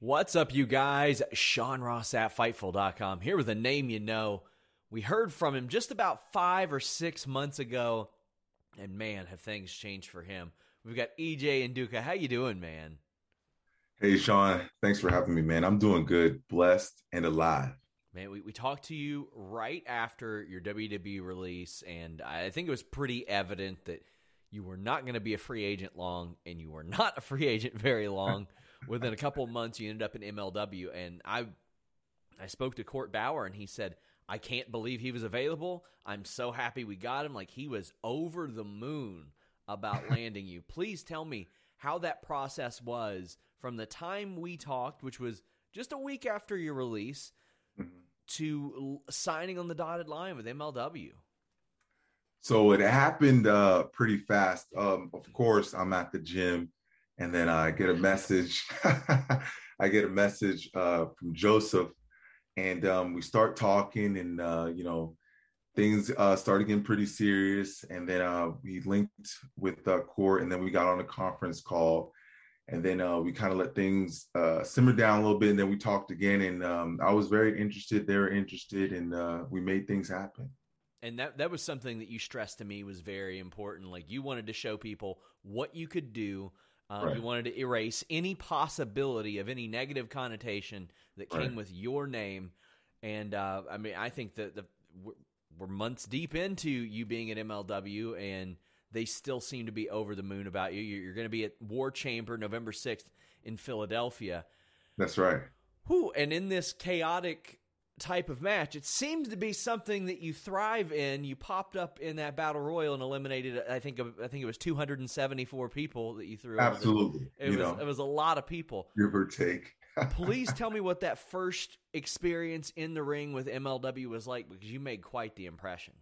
What's up, you guys? Sean Ross at Fightful.com here with a name you know. We heard from him just about five or six months ago, and man, have things changed for him. We've got EJ Nduka. How you doing, man? Hey, Sean. Thanks for having me, man. I'm doing good, blessed, and alive. Man, we, we talked to you right after your WWE release, and I think it was pretty evident that you were not going to be a free agent long, and you were not a free agent very long within a couple of months, you ended up in MLW. And I, I spoke to Court Bauer, and he said, "I can't believe he was available. I'm so happy we got him. Like he was over the moon about landing you. Please tell me how that process was from the time we talked, which was just a week after your release, mm-hmm. to signing on the dotted line with MLW." So it happened uh, pretty fast. Um, of course, I'm at the gym and then I get a message. I get a message uh, from Joseph, and um, we start talking, and uh, you know, things uh, started getting pretty serious. And then uh, we linked with uh, Court, and then we got on a conference call, and then uh, we kind of let things simmer down a little bit, and then we talked again. And um, I was very interested; they were interested, and we made things happen and that that was something that you stressed to me was very important like you wanted to show people what you could do uh, right. You wanted to erase any possibility of any negative connotation that came right. with your name. And uh, I mean, I think that the we're, we're months deep into you being at MLW, and they still seem to be over the moon about you. You're, you're going to be at War Chamber November 6th in Philadelphia. That's right. Who and in this chaotic type of match. It seems to be something that you thrive in. You popped up in that battle royal and eliminated. I think I think it was 274 people that you threw. Absolutely, it you was know, it was a lot of people. Give or take. Please tell me what that first experience in the ring with MLW was like because you made quite the impression.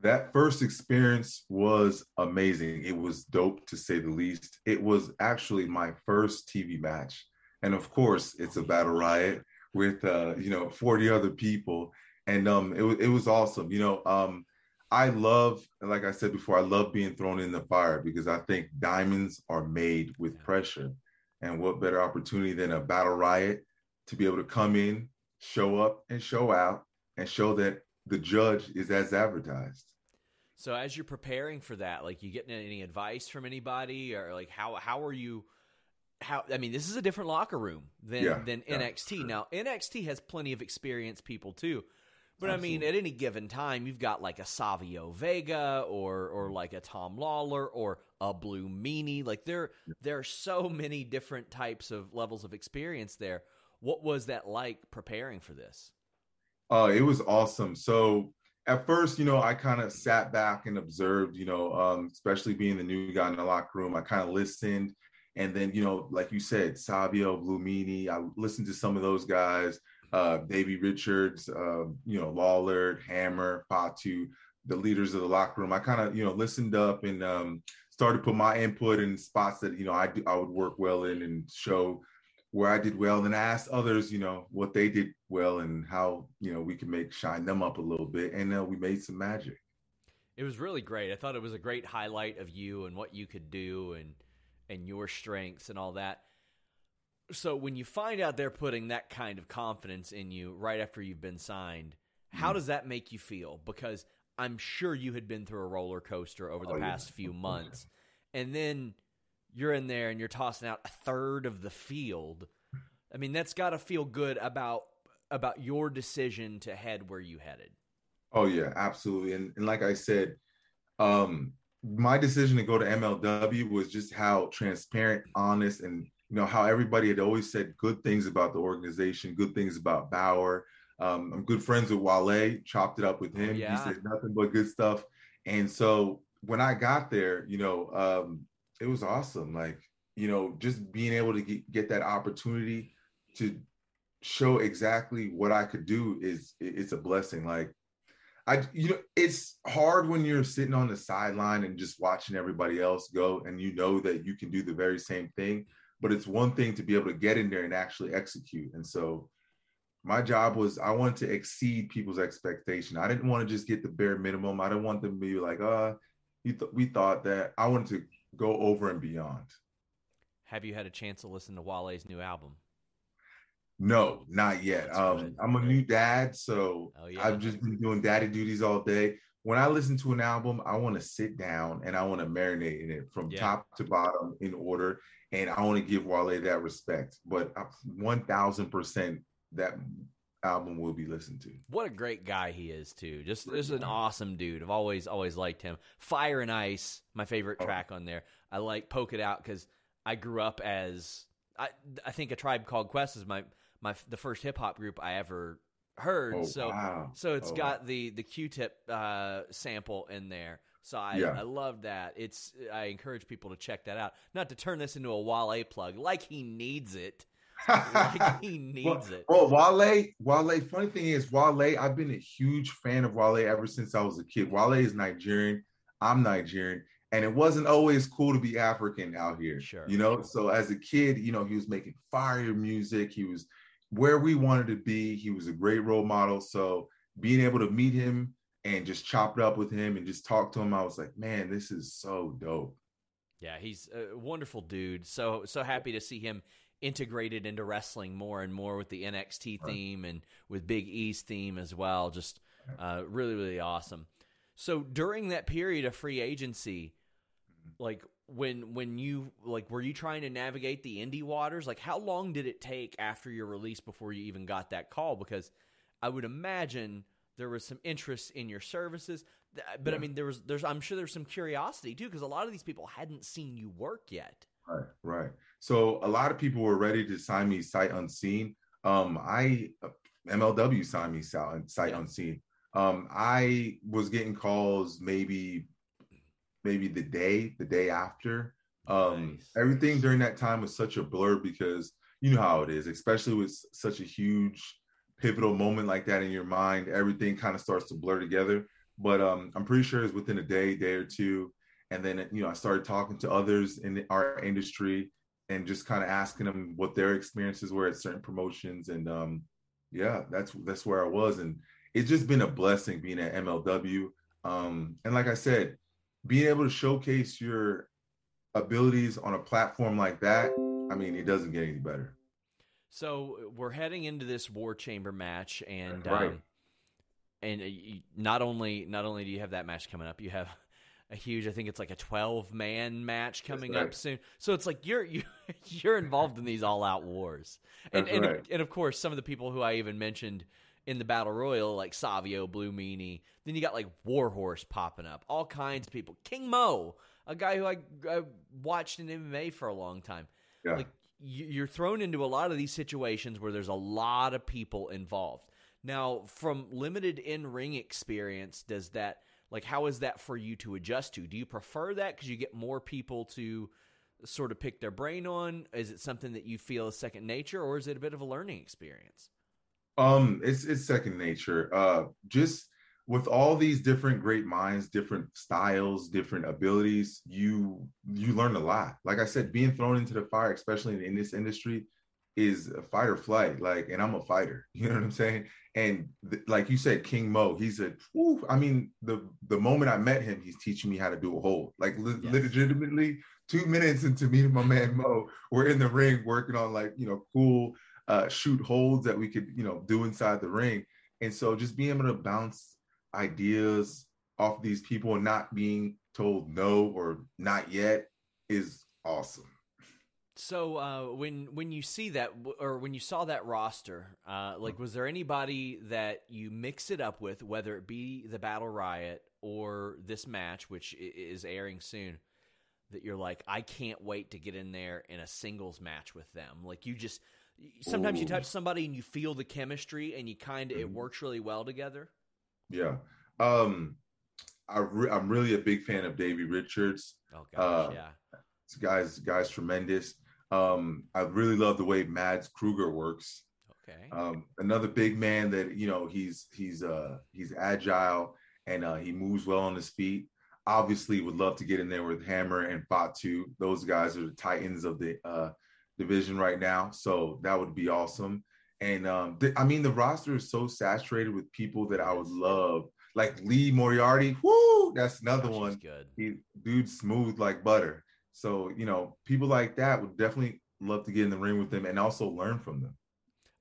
That first experience was amazing. It was dope to say the least. It was actually my first TV match. And of course, it's a battle riot with uh, you know 40 other people, and um, it was it was awesome. You know, um, I love, like I said before, I love being thrown in the fire because I think diamonds are made with pressure, and what better opportunity than a battle riot to be able to come in, show up, and show out, and show that the judge is as advertised. So as you're preparing for that, like you getting any advice from anybody or like how how are you how I mean, this is a different locker room than yeah, than NXT. Now, NXT has plenty of experienced people too. But Absolutely. I mean, at any given time, you've got like a Savio Vega or or like a Tom Lawlor or a Blue Meanie. Like there there are so many different types of levels of experience there. What was that like preparing for this? Oh, uh, it was awesome. So at first, you know, I kind of sat back and observed, you know, um, especially being the new guy in the locker room. I kind of listened and then, you know, like you said, Savio, Blue Meanie, I listened to some of those guys, uh, Davey Richards, uh, you know, Lawlor, Hammer, Fatu, the leaders of the locker room. I kind of, you know, listened up and um, started to put my input in spots that, you know, I, I would work well in and show where I did well, and I asked others, you know, what they did well and how you know we can make shine them up a little bit, and uh, we made some magic. It was really great. I thought it was a great highlight of you and what you could do and and your strengths and all that. So when you find out they're putting that kind of confidence in you right after you've been signed, how mm. does that make you feel? Because I'm sure you had been through a roller coaster over the oh, past yeah. few months. And then you're in there and you're tossing out a third of the field. I mean, that's got to feel good about about your decision to head where you headed. Oh yeah, absolutely. And, and like I said, um, my decision to go to MLW was just how transparent, honest, and you know how everybody had always said good things about the organization, good things about Bauer. Um, I'm good friends with Wale. Chopped it up with him. Yeah. He said nothing but good stuff. And so when I got there, you know, um, it was awesome. Like you know, just being able to get, get that opportunity to show exactly what I could do is it's a blessing. Like I, you know, it's hard when you're sitting on the sideline and just watching everybody else go, and you know that you can do the very same thing. But it's one thing to be able to get in there and actually execute. And so, my job was I wanted to exceed people's expectation. I didn't want to just get the bare minimum. I didn't want them to be like, "Uh, th- we thought that." I wanted to go over and beyond. Have you had a chance to listen to Wale's new album? No, not yet. Um, I'm a new dad, so oh, yeah. I've just been doing daddy duties all day. When I listen to an album, I want to sit down and I want to marinate in it from yeah. top to bottom in order, and I want to give Wale that respect. But one thousand percent, that album will be listened to. What a great guy he is too. Just just an awesome dude. I've always always liked him. Fire and Ice, my favorite oh. track on there. I like Poke It Out because I grew up as I I think a tribe called Quest is my my the first hip hop group I ever heard. Oh, so wow. so it's oh, got wow. the the Q-tip uh, sample in there. So I, yeah. I love that. It's I encourage people to check that out. Not to turn this into a Wale plug, like he needs it. like he needs well, it. Well, Wale, Wale. Funny thing is, Wale. I've been a huge fan of Wale ever since I was a kid. Wale is Nigerian. I'm Nigerian, and it wasn't always cool to be African out here. Sure. You know, so as a kid, you know, he was making fire music. He was where we wanted to be. He was a great role model. So being able to meet him and just chop it up with him and just talk to him, I was like, man, this is so dope. Yeah, he's a wonderful dude. So so happy to see him integrated into wrestling more and more with the NXT theme and with Big E's theme as well. Just uh, really really awesome. So during that period of free agency, like when when you like were you trying to navigate the indie waters? Like how long did it take after your release before you even got that call? Because i would imagine there was some interest in your services. But yeah. i mean there was there's i'm sure there's some curiosity too because a lot of these people hadn't seen you work yet. Right right. So a lot of people were ready to sign me sight unseen. Um i mlw signed me sight, unseen. Um i was getting calls maybe maybe the day, the day after. Um, nice. Everything during that time was such a blur because you know how it is, especially with such a huge pivotal moment like that in your mind, everything kind of starts to blur together. But um, I'm pretty sure it's within a day, day or two. And then, you know, I started talking to others in our industry and just kind of asking them what their experiences were at certain promotions. And um, yeah, that's that's where I was. And it's just been a blessing being at MLW. Um, and like I said, being able to showcase your abilities on a platform like that, I mean, it doesn't get any better. So we're heading into this War Chamber match, and right. um, and uh, not only not only do you have that match coming up, you have a huge. I think it's like a twelve man match coming right. up soon. So it's like you're you, are you are involved in these all out wars, and and, right. and of course some of the people who I even mentioned in the battle royal, like Savio, Blue Meanie. Then you got like Warhorse popping up, all kinds of people. King Mo, a guy who I, I watched in MMA for a long time. Yeah. Like you're thrown into a lot of these situations where there's a lot of people involved. Now, from limited in ring experience, does that like how is that for you to adjust to? Do you prefer that because you get more people to sort of pick their brain on? Is it something that you feel is second nature, or is it a bit of a learning experience? Um, it's it's second nature. Uh, just with all these different great minds, different styles, different abilities, you you learn a lot. Like I said, being thrown into the fire, especially in, this industry, is a fight or flight. Like, and I'm a fighter. You know what I'm saying? And th- like you said, King Mo, he's a. Whew, I mean, the the moment I met him, he's teaching me how to do a hold. Like, Yes. legitimately, two minutes into meeting my man Mo, we're in the ring working on like you know cool uh, shoot holds that we could you know do inside the ring. And so just being able to bounce ideas off these people and not being told no or not yet is awesome. So uh, when when you see that or when you saw that roster, uh, like was there anybody that you mix it up with, whether it be the Battle Riot or this match, which is airing soon, that you're like, I can't wait to get in there in a singles match with them. Like you just sometimes you touch somebody and you feel the chemistry and you kind of it Mhm. works really well together. Yeah. Um, I re- I'm really a big fan of Davey Richards. Oh gosh, Uh, yeah. This guy's guy's tremendous. Um, I really love the way Mads Krügger works. Okay. Um, another big man that you know he's he's uh he's agile and uh, he moves well on his feet. Obviously, would love to get in there with Hammer and Fatu. Those guys are the titans of the uh, division right now, so that would be awesome. And um, th- I mean, the roster is so saturated with people that I would love, like Lee Moriarty. Whoo, that's another Gosh, one. good. He dude smooth like butter. So you know, people like that would definitely love to get in the ring with them and also learn from them.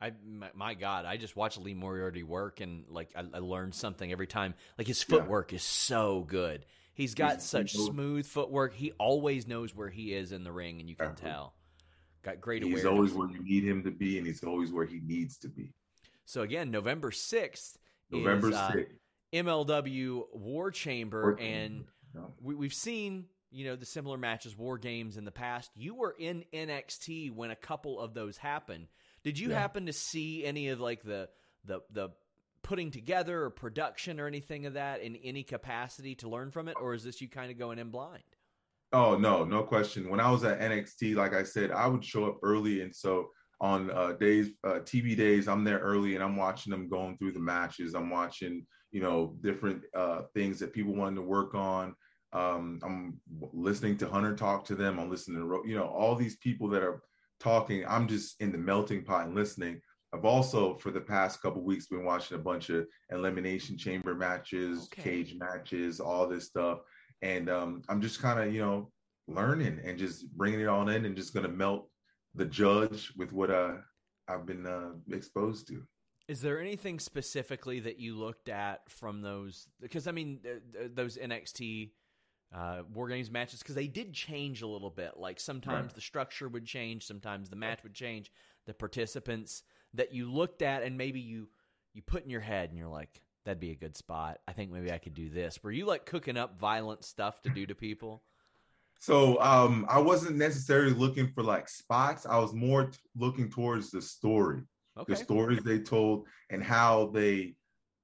I my, my God, I just watch Lee Moriarty work and like I, I learned something every time. Like his Yeah. footwork is so good. He's got He's- such smooth footwork. He always knows where he is in the ring, and you can tell. Got great He's awareness. always where you need him to be, and he's always where he needs to be. so again, November sixth, November uh, 6th. MLW War Chamber, War and we, we've seen you know the similar matches, war games in the past. You were in NXT when a couple of those happened. Did you Yeah. happen to see any of like the the the putting together or production or anything of that in any capacity to learn from it, or is this you kind of going in blind? Oh no, no question. When I was at NXT, like I said, I would show up early, and so on uh, days, uh, TV days, I'm there early, and I'm watching them going through the matches. I'm watching, you know, different uh, things that people wanted to work on. Um, I'm listening to Hunter talk to them. I'm listening to, you know, all these people that are talking. I'm just in the melting pot and listening. I've also, for the past couple weeks, been watching a bunch of elimination chamber matches, Okay. cage matches, all this stuff and um, I'm just kind of you know learning and just bringing it all in and just gonna melt the judge with what uh, I've been uh, exposed to. Is there anything specifically that you looked at from those? Because I mean, th- th- those NXT uh, War Games matches, because they did change a little bit. Like sometimes Right. the structure would change, sometimes the match would change. The participants that you looked at, and maybe you you put in your head, and you're like, "That'd be a good spot. I think maybe I could do this." Were you like cooking up violent stuff to do to people? So um, I wasn't necessarily looking for like spots. I was more t- looking towards the story, Okay, the stories they told, and how they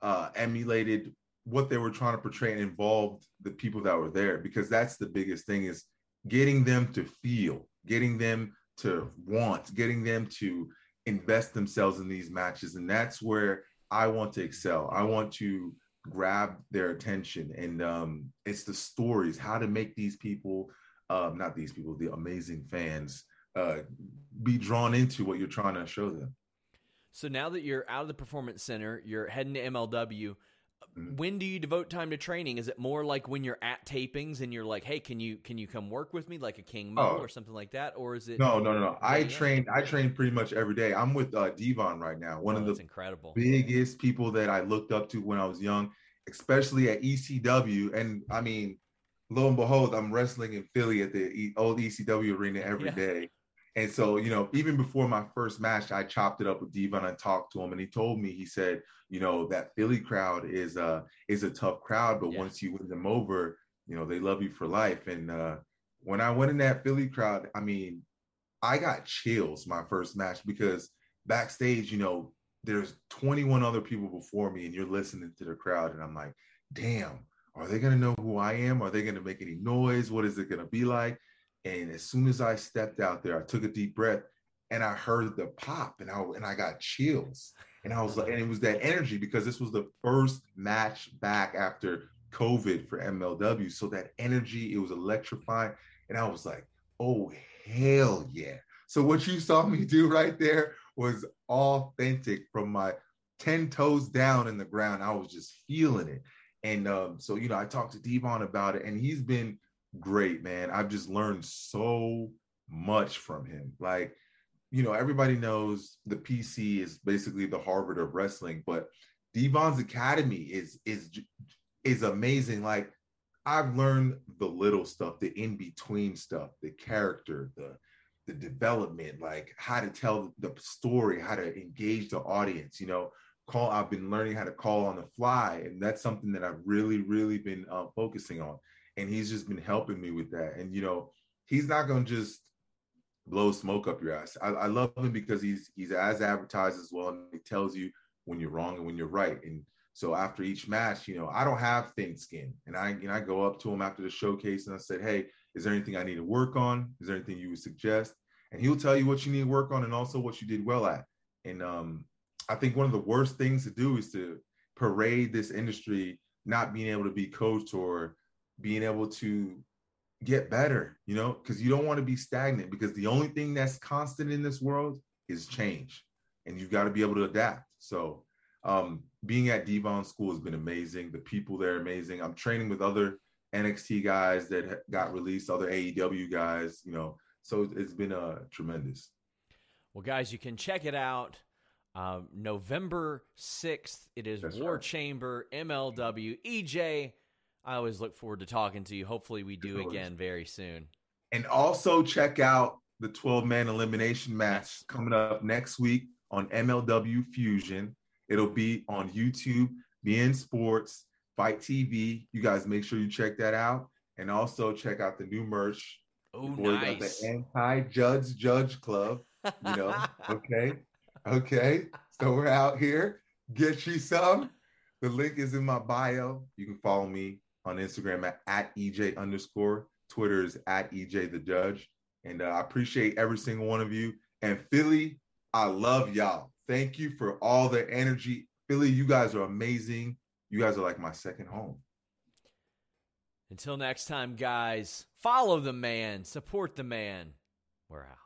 uh, emulated what they were trying to portray and involved the people that were there. Because that's the biggest thing is getting them to feel, getting them to want, getting them to invest themselves in these matches, and that's where I want to excel. I want to grab their attention, and um, it's the stories, how to make these people um, not these people, the amazing fans, uh, be drawn into what you're trying to show them. so now that you're out of the performance center, you're heading to MLW. Mhm. when do you devote time to training? Is it more like when you're at tapings and you're like, "Hey, can you can you come work with me like a King Mo Oh. or something like that?" Or is it No, no, no, no. I train. I train pretty much every day. I'm with uh, Devon right now, one Oh, of the incredible. biggest people that I looked up to when I was young, especially at ECW. And I mean, lo and behold, I'm wrestling in Philly at the e- old ECW arena every Yeah. day. And so, you know, even before my first match, I chopped it up with Devon and talked to him, and he told me, he said, you know, that Philly crowd is uh is a tough crowd, but Yeah. once you win them over, you know, they love you for life. And uh when I went in that Philly crowd, I mean, I got chills my first match because backstage, you know, there's 21 other people before me, and you're listening to the crowd, and I'm like, damn, are they gonna know who I am? Are they gonna make any noise? What is it gonna be like? And as soon as I stepped out there, I took a deep breath and I heard the pop and I and I got chills. And I was like, and it was that energy because this was the first match back after COVID for MLW. So that energy, it was electrifying. And I was like, oh hell yeah. So what you saw me do right there was authentic from my 10 toes down in the ground. I was just feeling it. And um, so, you know, I talked to Devon about it, and he's been great, man. I've just learned so much from him. Like, you know, everybody knows the PC is basically the Harvard of wrestling, but Devon's Academy is is is amazing. Like, I've learned the little stuff, the in between stuff, the character, the the development, like how to tell the story, how to engage the audience. You know, call. I've been learning how to call on the fly, and that's something that I've really, really been uh, focusing on. And he's just been helping me with that. And you know, he's not gonna just blow smoke up your ass. I, I love him because he's he's as advertised as well, and he tells you when you're wrong and when you're right. And so after each match, you know, I don't have thin skin, and I know I go up to him after the showcase and I said, hey, is there anything I need to work on? Is there anything you would suggest? And he'll tell you what you need to work on and also what you did well at. And um, I think one of the worst things to do is to parade this industry not being able to be coached or being able to get better, you know, because you don't want to be stagnant because the only thing that's constant in this world is change and you've got to be able to adapt. So um, being at Devon School has been amazing. The people there are amazing. I'm training with other NXT guys that got released, other AEW guys, you know. So it's been uh, tremendous. Well, guys, you can check it out. Um, November 6th, it is That's War right. Chamber, MLW, EJ. I always look forward to talking to you. Hopefully, we do again very soon. And also check out the 12 man elimination match coming up next week on MLW Fusion. It'll be on YouTube, beIN Sports, FITE TV. You guys make sure you check that out. And also check out the new merch. Oh, nice. the anti-judge judge club. You know, okay. Okay. So we're out here. Get you some. The link is in my bio. You can follow me on Instagram at, at EJ underscore. Twitter is at EJ the judge. And uh, I appreciate every single one of you. And Philly, I love y'all. Thank you for all the energy. Philly, you guys are amazing. You guys are like my second home. Until next time, guys, follow the man, support the man. We're out.